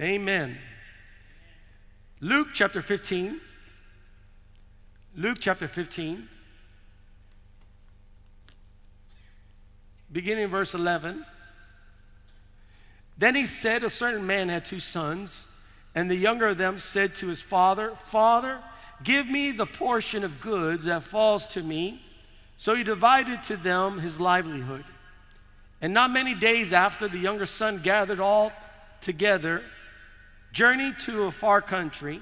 Amen. Luke chapter 15. Luke chapter 15. Beginning in verse 11. Then he said, A certain man had two sons, and the younger of them said to his father, Father, give me the portion of goods that falls to me. So he divided to them his livelihood. And not many days after, the younger son gathered all together, journeyed to a far country,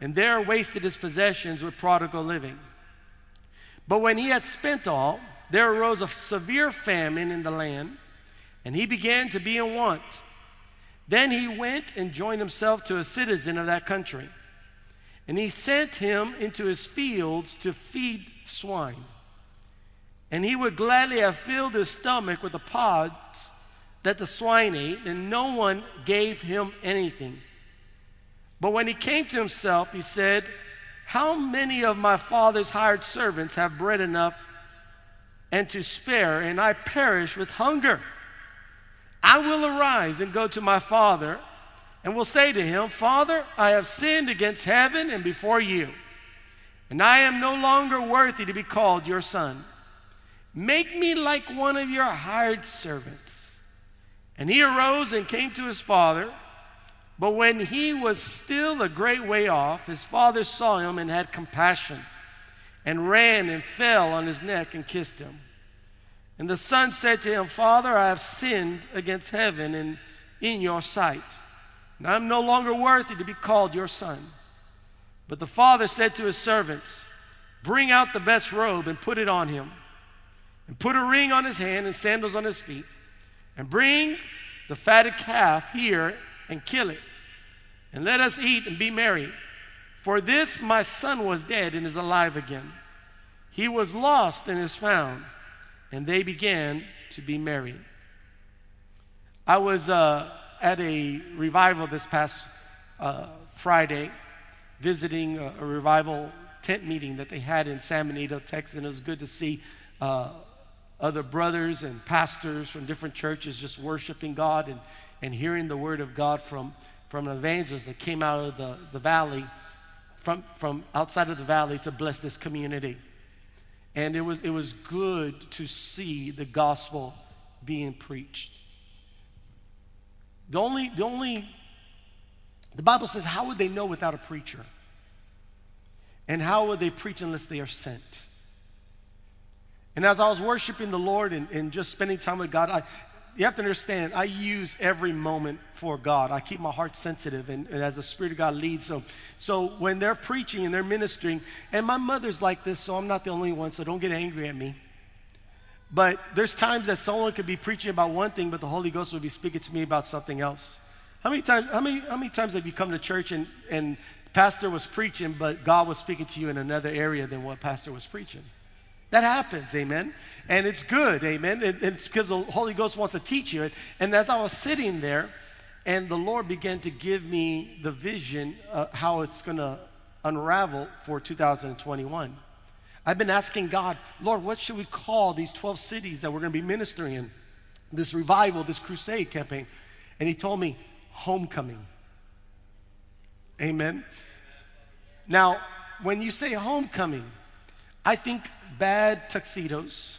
and there wasted his possessions with prodigal living. But when he had spent all, there arose a severe famine in the land, and he began to be in want. Then he went and joined himself to a citizen of that country, and he sent him into his fields to feed swine. And he would gladly have filled his stomach with the pods that the swine ate, and no one gave him anything. But when he came to himself, he said, How many of my father's hired servants have bread enough and to spare, and I perish with hunger? I will arise and go to my father, and will say to him, Father, I have sinned against heaven and before you, and I am no longer worthy to be called your son. Make me like one of your hired servants. And he arose and came to his father. But when he was still a great way off, his father saw him and had compassion, and ran and fell on his neck and kissed him. And the son said to him, Father, I have sinned against heaven and in your sight, and I am no longer worthy to be called your son. But the father said to his servants, Bring out the best robe and put it on him and put a ring on his hand and sandals on his feet, and bring the fatted calf here and kill it, and let us eat and be merry. For this my son was dead and is alive again. He was lost and is found. And they began to be merry. I was uh, at a revival this past uh, Friday, visiting a, a, revival tent meeting that they had in San Benito, Texas, and it was good to see. Uh, other brothers and pastors from different churches just worshiping God and, and hearing the word of God from, from an evangelist that came out of the, the valley, from, from outside of the valley to bless this community. And it was, it was good to see the gospel being preached. The only, the only, the Bible says, how would they know without a preacher? And how would they preach unless they are sent? And as I was worshiping the Lord and, and just spending time with God, I, you have to understand, I use every moment for God. I keep my heart sensitive and, and, as the Spirit of God leads. So, so when they're preaching and they're ministering, and my mother's like this, so I'm not the only one, so don't get angry at me. But there's times that someone could be preaching about one thing, but the Holy Ghost would be speaking to me about something else. How many times, how many, how many times have you come to church and, and pastor was preaching, but God was speaking to you in another area than what pastor was preaching? That happens, amen. And it's good, amen. And it's because the Holy Ghost wants to teach you it. And as I was sitting there, and the Lord began to give me the vision of how it's going to unravel for 2021. I've been asking God, Lord, what should we call these 12 cities that we're going to be ministering in? This revival, this crusade campaign. And He told me, homecoming. Amen. Now, when you say homecoming, I think bad tuxedos,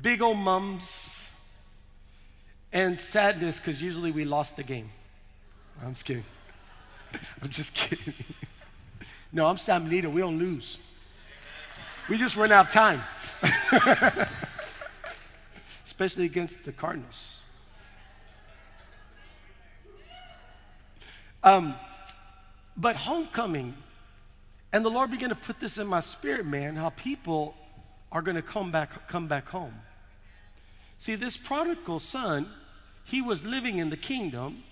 big old mums, and sadness because usually we lost the game. I'm just kidding. I'm just kidding. no, I'm San Benito. We don't lose. We just run out of time. Especially against the Cardinals. Um, but homecoming and the Lord began to put this in my spirit, man, how people are going to come back, come back home. See, this prodigal son, he was living in the kingdom,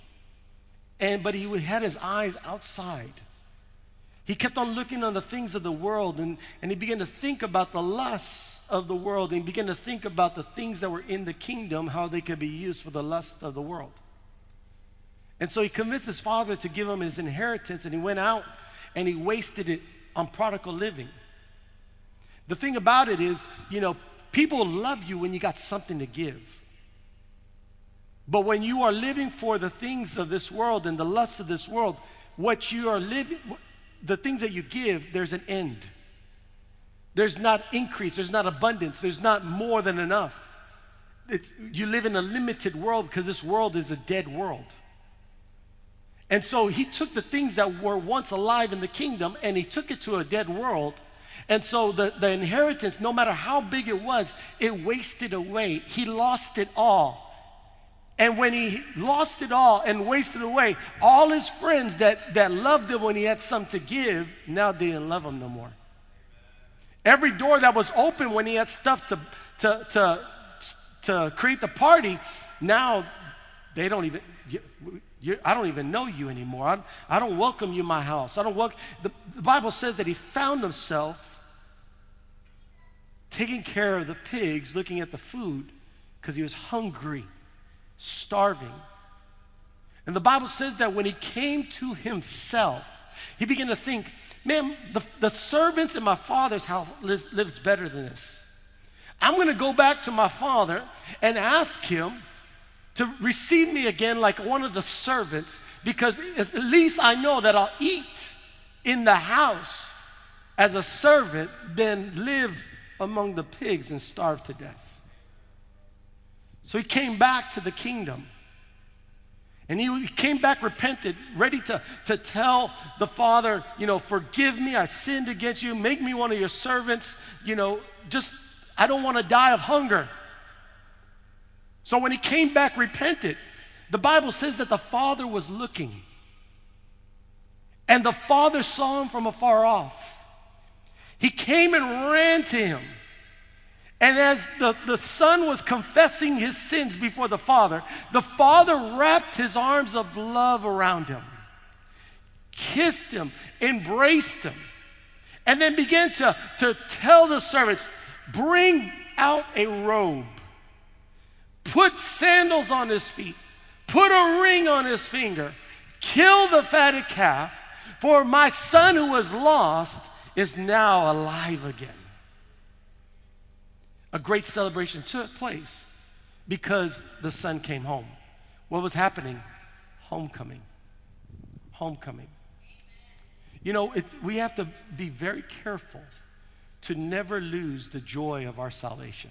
and but he had his eyes outside. He kept on looking on the things of the world, and, and he began to think about the lusts of the world, and he began to think about the things that were in the kingdom, how they could be used for the lust of the world. And so he convinced his father to give him his inheritance, and he went out and he wasted it on prodigal living. The thing about it is, you know, people love you when you got something to give. But when you are living for the things of this world and the lusts of this world, what you are living, the things that you give, there's an end. There's not increase, there's not abundance, there's not more than enough. It's, you live in a limited world because this world is a dead world. And so he took the things that were once alive in the kingdom and he took it to a dead world. And so the, the inheritance, no matter how big it was, it wasted away. He lost it all. And when he lost it all and wasted away, all his friends that, that loved him when he had something to give, now they didn't love him no more. Every door that was open when he had stuff to, to, to, to create the party, now they don't even, you, I don't even know you anymore. I, I don't welcome you in my house. I don't welcome. The, the Bible says that he found himself taking care of the pigs, looking at the food, because he was hungry, starving. And the Bible says that when he came to himself, he began to think, man, the, the servants in my father's house lives, lives better than this. I'm going to go back to my father and ask him to receive me again like one of the servants because at least I know that I'll eat in the house as a servant than live among the pigs and starve to death. So he came back to the kingdom. And he came back repented, ready to, to tell the father, you know, forgive me, I sinned against you, make me one of your servants, you know, just, I don't want to die of hunger. So when he came back repented, the Bible says that the father was looking. And the father saw him from afar off. He came and ran to him. And as the, the son was confessing his sins before the father, the father wrapped his arms of love around him, kissed him, embraced him, and then began to, to tell the servants, Bring out a robe put sandals on his feet, put a ring on his finger, kill the fatted calf, for my son who was lost is now alive again. A great celebration took place because the son came home. What was happening? Homecoming. Homecoming. You know, we have to be very careful to never lose the joy of our salvation.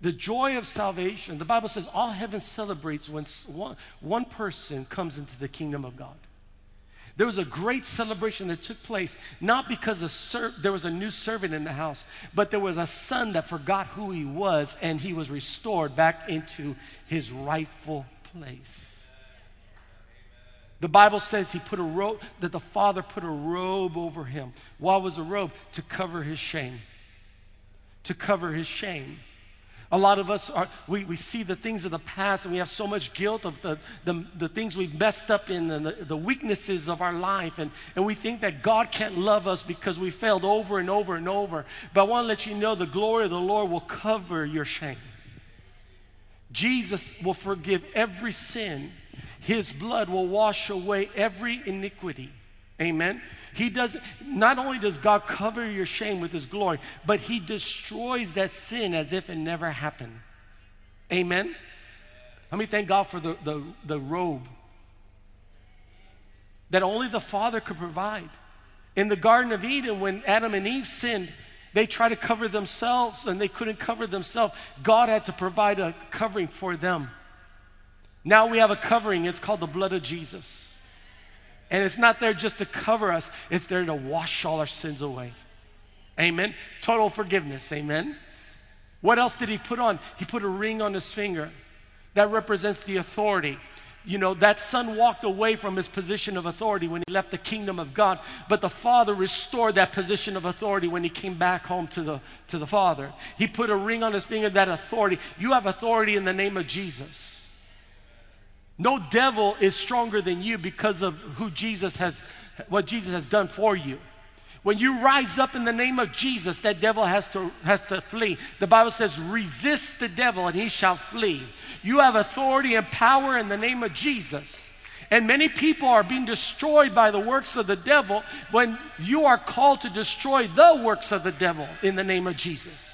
The joy of salvation, the Bible says all heaven celebrates when one, one person comes into the kingdom of God. There was a great celebration that took place, not because ser- there was a new servant in the house, but there was a son that forgot who he was and he was restored back into his rightful place. The Bible says he put a robe, that the father put a robe over him. Why was a robe? To cover his shame. To cover his shame. A lot of us are, we, we see the things of the past and we have so much guilt of the, the, the things we've messed up in and the, the weaknesses of our life. And, and we think that God can't love us because we failed over and over and over. But I want to let you know the glory of the Lord will cover your shame. Jesus will forgive every sin, His blood will wash away every iniquity. Amen. He does not only does God cover your shame with his glory, but he destroys that sin as if it never happened. Amen. Let me thank God for the, the, the robe that only the Father could provide. In the Garden of Eden, when Adam and Eve sinned, they tried to cover themselves and they couldn't cover themselves. God had to provide a covering for them. Now we have a covering, it's called the blood of Jesus. And it's not there just to cover us, it's there to wash all our sins away. Amen. Total forgiveness. Amen. What else did he put on? He put a ring on his finger. That represents the authority. You know, that son walked away from his position of authority when he left the kingdom of God, but the father restored that position of authority when he came back home to the, to the father. He put a ring on his finger, that authority. You have authority in the name of Jesus. No devil is stronger than you because of who Jesus has, what Jesus has done for you. When you rise up in the name of Jesus, that devil has to, has to flee. The Bible says, resist the devil and he shall flee. You have authority and power in the name of Jesus. And many people are being destroyed by the works of the devil when you are called to destroy the works of the devil in the name of Jesus.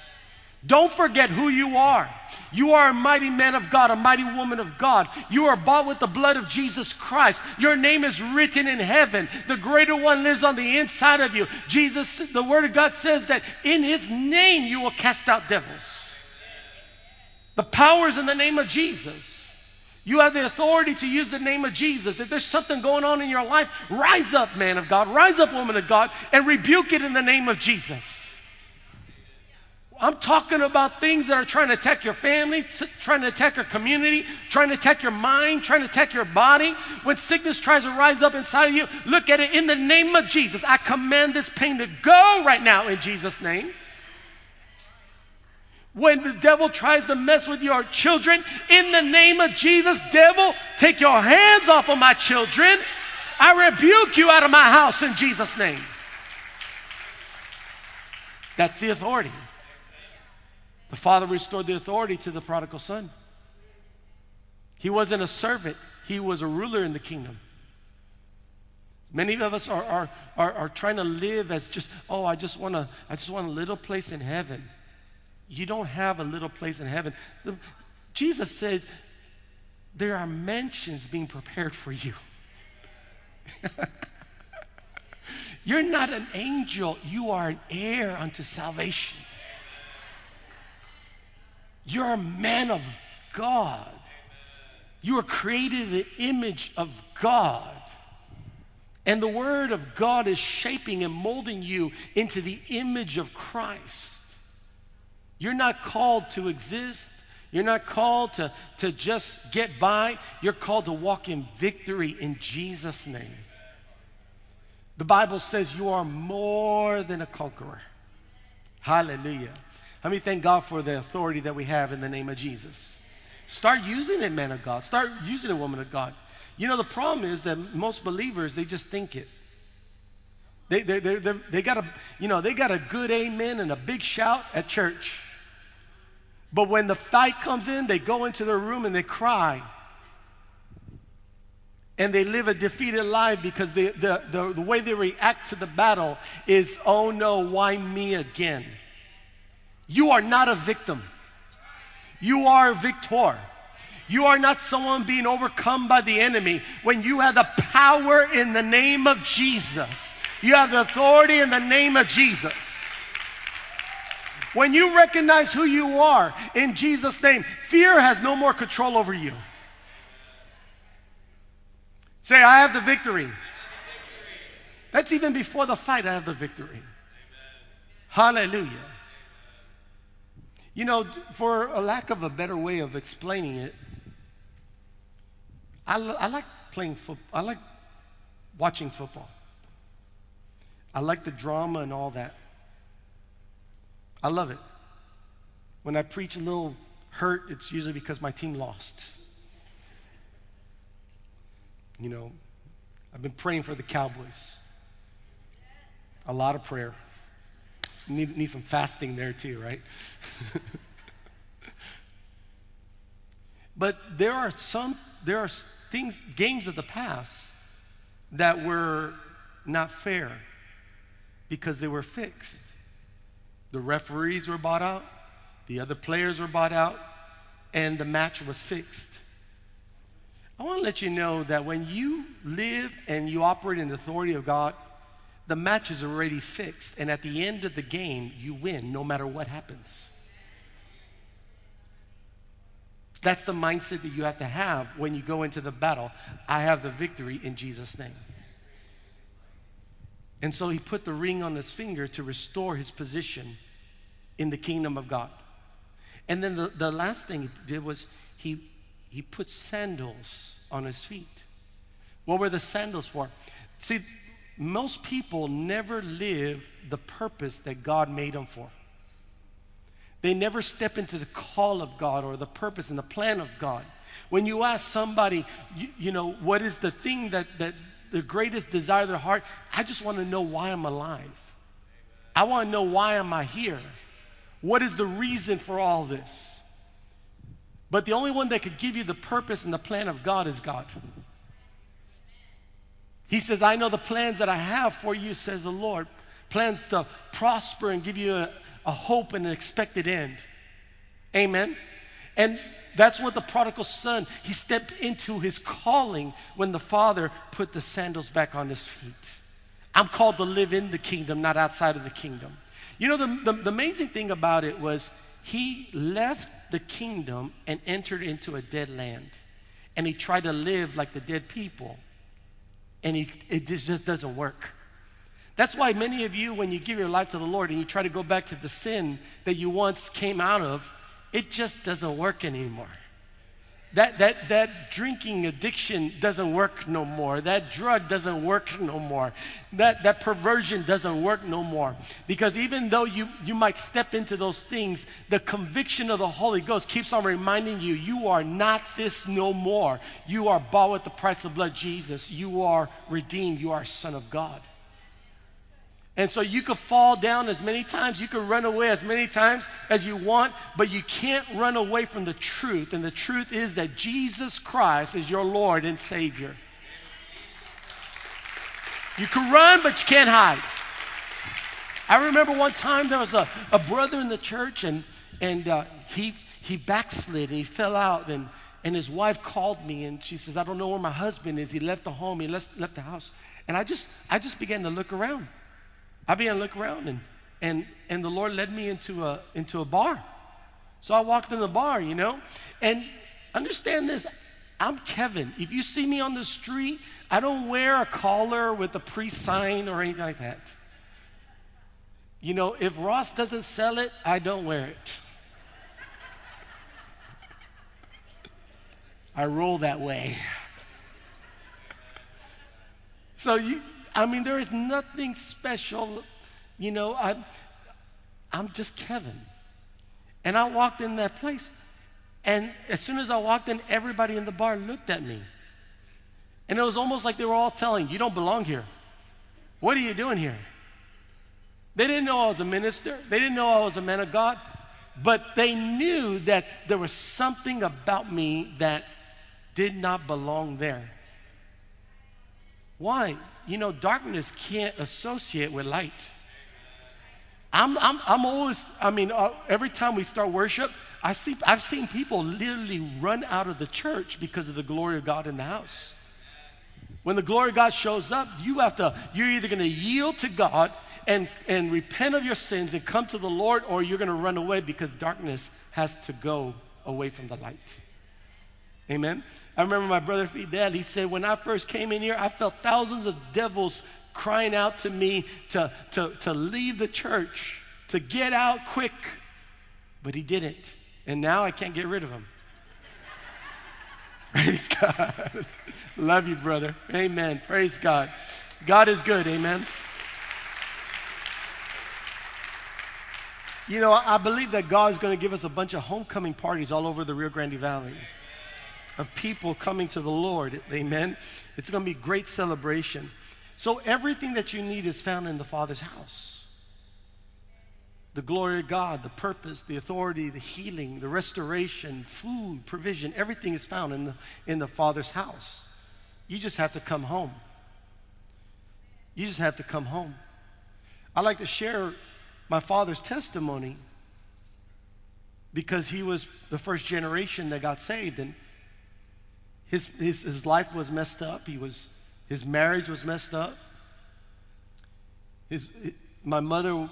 Don't forget who you are. You are a mighty man of God, a mighty woman of God. You are bought with the blood of Jesus Christ. Your name is written in heaven. The greater one lives on the inside of you. Jesus, the word of God says that in his name you will cast out devils. The power is in the name of Jesus. You have the authority to use the name of Jesus. If there's something going on in your life, rise up, man of God, rise up, woman of God, and rebuke it in the name of Jesus. I'm talking about things that are trying to attack your family, trying to attack your community, trying to attack your mind, trying to attack your body. When sickness tries to rise up inside of you, look at it in the name of Jesus. I command this pain to go right now in Jesus' name. When the devil tries to mess with your children, in the name of Jesus, devil, take your hands off of my children. I rebuke you out of my house in Jesus' name. That's the authority. The father restored the authority to the prodigal son. He wasn't a servant, he was a ruler in the kingdom. Many of us are, are, are, are trying to live as just, oh, I just want to, I just want a little place in heaven. You don't have a little place in heaven. The, Jesus said, There are mansions being prepared for you. You're not an angel, you are an heir unto salvation. You're a man of God. You are created in the image of God. And the Word of God is shaping and molding you into the image of Christ. You're not called to exist. You're not called to, to just get by. You're called to walk in victory in Jesus' name. The Bible says you are more than a conqueror. Hallelujah. Let me thank God for the authority that we have in the name of Jesus. Start using it, man of God. Start using it, woman of God. You know, the problem is that most believers, they just think it. They, they, they, they, they, got a, you know, they got a good amen and a big shout at church. But when the fight comes in, they go into their room and they cry. And they live a defeated life because they, the, the, the way they react to the battle is, oh no, why me again? You are not a victim. You are a victor. You are not someone being overcome by the enemy when you have the power in the name of Jesus. You have the authority in the name of Jesus. When you recognize who you are in Jesus' name, fear has no more control over you. Say, I have the victory. That's even before the fight, I have the victory. Hallelujah. You know, for a lack of a better way of explaining it, I, I like playing football. I like watching football. I like the drama and all that. I love it. When I preach a little hurt, it's usually because my team lost. You know, I've been praying for the Cowboys. A lot of prayer. Need, need some fasting there too, right? but there are some, there are things, games of the past that were not fair because they were fixed. The referees were bought out, the other players were bought out, and the match was fixed. I want to let you know that when you live and you operate in the authority of God, the match is already fixed. And at the end of the game, you win no matter what happens. That's the mindset that you have to have when you go into the battle. I have the victory in Jesus' name. And so he put the ring on his finger to restore his position in the kingdom of God. And then the, the last thing he did was he, he put sandals on his feet. What were the sandals for? See, most people never live the purpose that God made them for. They never step into the call of God or the purpose and the plan of God. When you ask somebody, you, you know, what is the thing that, that the greatest desire of their heart? I just want to know why I'm alive. I want to know why am I here. What is the reason for all this? But the only one that could give you the purpose and the plan of God is God. He says, I know the plans that I have for you, says the Lord. Plans to prosper and give you a, a hope and an expected end. Amen. And that's what the prodigal son, he stepped into his calling when the father put the sandals back on his feet. I'm called to live in the kingdom, not outside of the kingdom. You know, the, the, the amazing thing about it was he left the kingdom and entered into a dead land. And he tried to live like the dead people. And it just doesn't work. That's why many of you, when you give your life to the Lord and you try to go back to the sin that you once came out of, it just doesn't work anymore. That, that, that drinking addiction doesn't work no more. That drug doesn't work no more. That, that perversion doesn't work no more. Because even though you, you might step into those things, the conviction of the Holy Ghost keeps on reminding you, you are not this no more. You are bought with the price of blood, Jesus. You are redeemed. You are son of God. And so you could fall down as many times, you could run away as many times as you want, but you can't run away from the truth. And the truth is that Jesus Christ is your Lord and Savior. You can run, but you can't hide. I remember one time there was a, a brother in the church, and, and uh, he, he backslid and he fell out. And, and his wife called me, and she says, I don't know where my husband is. He left the home, he left, left the house. And I just, I just began to look around. I began to look around and, and, and the Lord led me into a, into a bar. So I walked in the bar, you know, and understand this. I'm Kevin. If you see me on the street, I don't wear a collar with a pre sign or anything like that. You know, if Ross doesn't sell it, I don't wear it. I roll that way. So you, I mean, there is nothing special. You know, I'm, I'm just Kevin. And I walked in that place, and as soon as I walked in, everybody in the bar looked at me. And it was almost like they were all telling, You don't belong here. What are you doing here? They didn't know I was a minister, they didn't know I was a man of God, but they knew that there was something about me that did not belong there. Why? You know, darkness can't associate with light. I'm, I'm, I'm always, I mean, uh, every time we start worship, I see, I've seen people literally run out of the church because of the glory of God in the house. When the glory of God shows up, you have to, you're either going to yield to God and, and repent of your sins and come to the Lord, or you're going to run away because darkness has to go away from the light. Amen? I remember my brother Fidel, he said, when I first came in here, I felt thousands of devils crying out to me to, to, to leave the church, to get out quick. But he didn't. And now I can't get rid of him. Praise God. Love you, brother. Amen. Praise God. God is good. Amen. You know, I believe that God is going to give us a bunch of homecoming parties all over the Rio Grande Valley of people coming to the Lord. Amen. It's going to be great celebration. So everything that you need is found in the Father's house. The glory of God, the purpose, the authority, the healing, the restoration, food, provision, everything is found in the, in the Father's house. You just have to come home. You just have to come home. I like to share my father's testimony because he was the first generation that got saved. And his, his, his life was messed up. He was, his marriage was messed up. His, my mother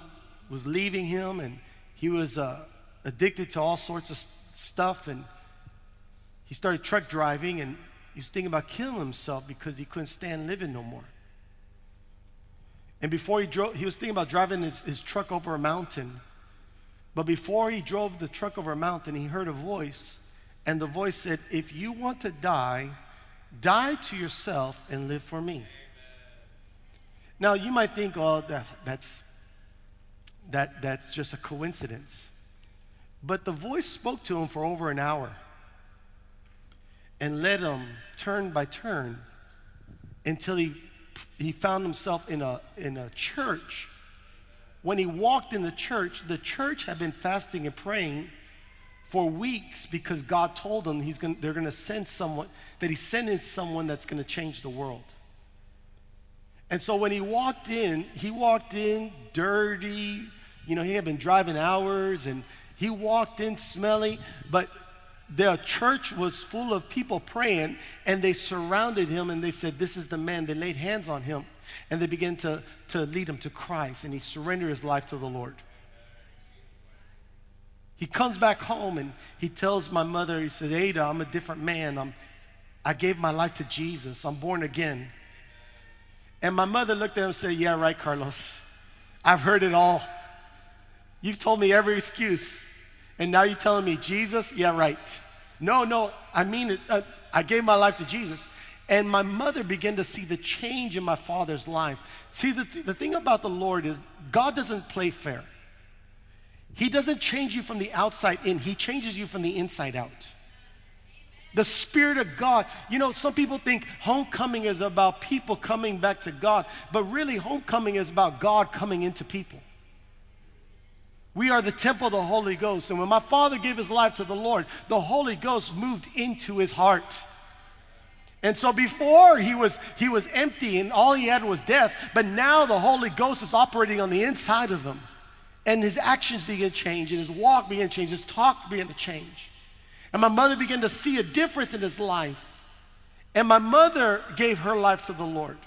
was leaving him, and he was uh, addicted to all sorts of stuff. And he started truck driving, and he was thinking about killing himself because he couldn't stand living no more. And before he drove, he was thinking about driving his, his truck over a mountain. But before he drove the truck over a mountain, he heard a voice and the voice said, If you want to die, die to yourself and live for me. Now, you might think, oh, that, that's, that, that's just a coincidence. But the voice spoke to him for over an hour and led him turn by turn until he, he found himself in a, in a church. When he walked in the church, the church had been fasting and praying for weeks because God told them he's gonna, they're going to send someone, that he's sending someone that's going to change the world. And so when he walked in, he walked in dirty. You know, he had been driving hours and, He walked in smelly, but the church was full of people praying, and they surrounded him and they said, This is the man. They laid hands on him and they began to, to lead him to Christ, and he surrendered his life to the Lord. He comes back home and he tells my mother, he said, Ada, I'm a different man. I'm, I gave my life to Jesus. I'm born again. And my mother looked at him and said, Yeah, right, Carlos. I've heard it all. You've told me every excuse. And now you're telling me, Jesus? Yeah, right. No, no, I mean it. Uh, I gave my life to Jesus. And my mother began to see the change in my father's life. See, the, th- the thing about the Lord is, God doesn't play fair. He doesn't change you from the outside in, He changes you from the inside out. The Spirit of God. You know, some people think homecoming is about people coming back to God, but really, homecoming is about God coming into people. We are the temple of the Holy Ghost. And when my father gave his life to the Lord, the Holy Ghost moved into his heart. And so before he was he was empty and all he had was death, but now the Holy Ghost is operating on the inside of him. And his actions began to change, and his walk began to change, his talk began to change. And my mother began to see a difference in his life. And my mother gave her life to the Lord.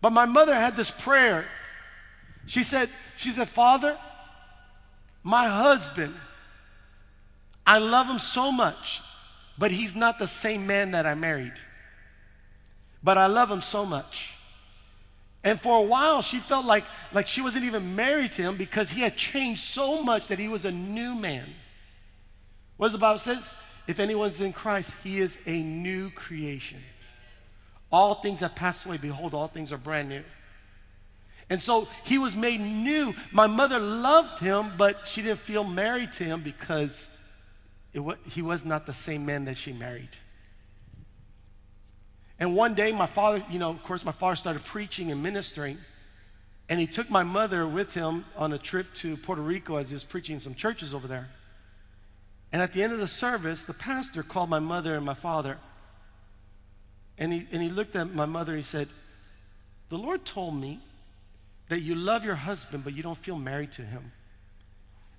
But my mother had this prayer. She said, she said, Father, my husband, I love him so much, but he's not the same man that I married. But I love him so much. And for a while, she felt like, like she wasn't even married to him because he had changed so much that he was a new man. What does the Bible says? If anyone's in Christ, he is a new creation. All things have passed away. Behold, all things are brand new. And so he was made new. My mother loved him, but she didn't feel married to him because was, he was not the same man that she married. And one day, my father, you know, of course, my father started preaching and ministering. And he took my mother with him on a trip to Puerto Rico as he was preaching in some churches over there. And at the end of the service, the pastor called my mother and my father. And he, and he looked at my mother and he said, The Lord told me that you love your husband, but you don't feel married to him.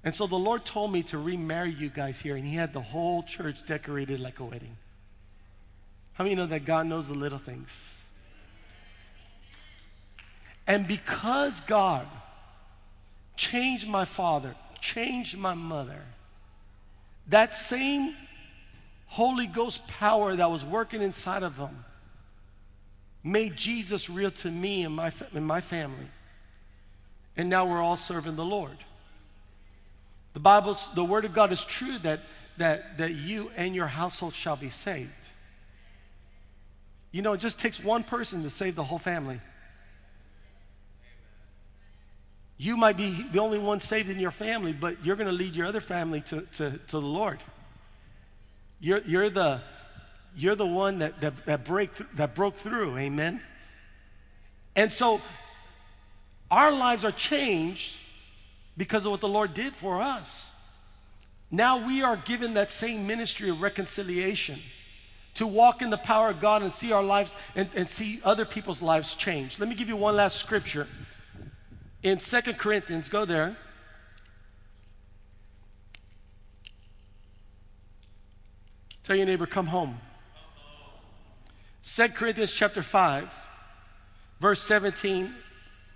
And so the Lord told me to remarry you guys here, and He had the whole church decorated like a wedding. How many know that God knows the little things? And because God changed my father, changed my mother, that same Holy Ghost power that was working inside of them made Jesus real to me and my, and my family. And now we're all serving the Lord. The Bible, the Word of God is true that, that, that you and your household shall be saved. You know, it just takes one person to save the whole family. You might be the only one saved in your family, but you're going to lead your other family to, to, to the Lord. You're, you're, the, you're the one that, that, that, break, that broke through, amen? And so our lives are changed because of what the Lord did for us. Now we are given that same ministry of reconciliation to walk in the power of God and see our lives and, and see other people's lives change. Let me give you one last scripture. In Second Corinthians, go there. Tell your neighbor, come home. 2 Corinthians chapter 5, verse 17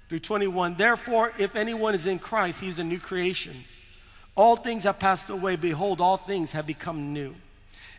through 21. Therefore, if anyone is in Christ, he's a new creation. All things have passed away. Behold, all things have become new.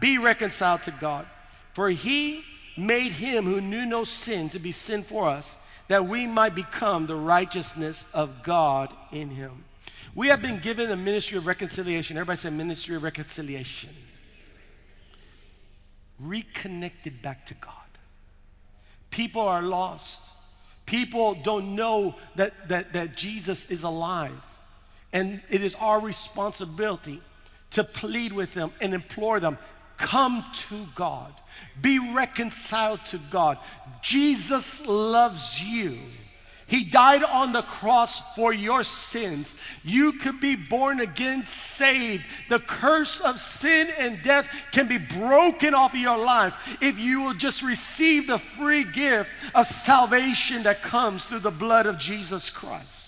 be reconciled to God. For he made him who knew no sin to be sin for us, that we might become the righteousness of God in him. We have been given a ministry of reconciliation. Everybody say ministry of reconciliation. Reconnected back to God. People are lost. People don't know that, that, that Jesus is alive. And it is our responsibility to plead with them and implore them come to God, be reconciled to God. Jesus loves you. He died on the cross for your sins. You could be born again, saved. The curse of sin and death can be broken off of your life if you will just receive the free gift of salvation that comes through the blood of Jesus Christ.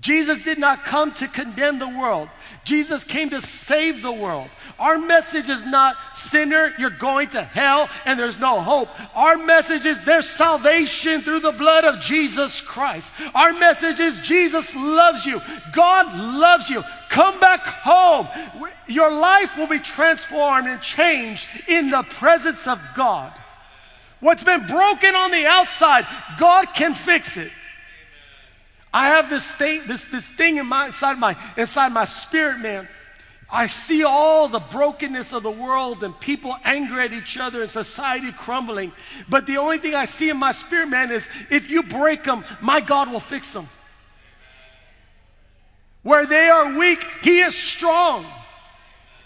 Jesus did not come to condemn the world. Jesus came to save the world. Our message is not, sinner, you're going to hell and there's no hope. Our message is there's salvation through the blood of Jesus Christ. Our message is Jesus loves you. God loves you. Come back home. Your life will be transformed and changed in the presence of God. What's been broken on the outside, God can fix it. I have this thing, this, this thing in my, inside, my, inside my spirit, man. I see all the brokenness of the world and people angry at each other and society crumbling. But the only thing I see in my spirit, man, is if you break them, my God will fix them. Where they are weak, He is strong.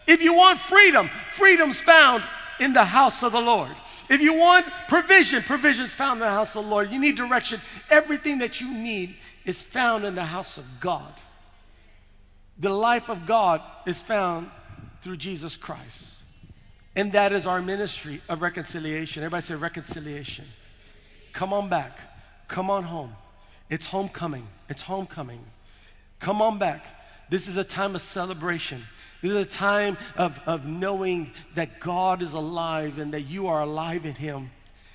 If you want freedom, freedom's found in the house of the Lord. If you want provision, provision's found in the house of the Lord. You need direction. Everything that you need is found in the house of God. The life of God is found through Jesus Christ. And that is our ministry of reconciliation. Everybody say reconciliation. Come on back. Come on home. It's homecoming. It's homecoming. Come on back. This is a time of celebration. This is a time of, of knowing that God is alive and that you are alive in Him.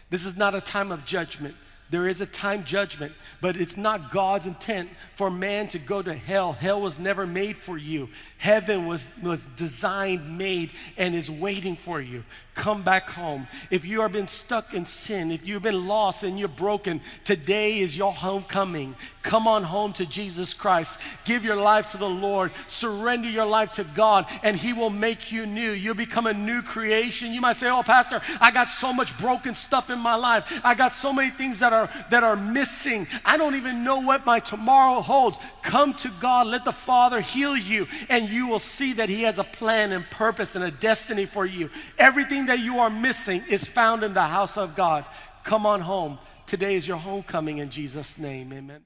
This is not a time of judgment. There is a time judgment, but it's not God's intent for man to go to hell. Hell was never made for you. Heaven was, was designed, made, and is waiting for you. Come back home. If you have been stuck in sin, if you've been lost and you're broken, today is your homecoming. Come on home to Jesus Christ. Give your life to the Lord. Surrender your life to God, and He will make you new. You'll become a new creation. You might say, Oh, Pastor, I got so much broken stuff in my life. I got so many things that are, that are missing. I don't even know what my tomorrow holds. Come to God. Let the Father heal you, and you will see that He has a plan and purpose and a destiny for you. Everything that you are missing is found in the house of God. Come on home. Today is your homecoming in Jesus' name. Amen.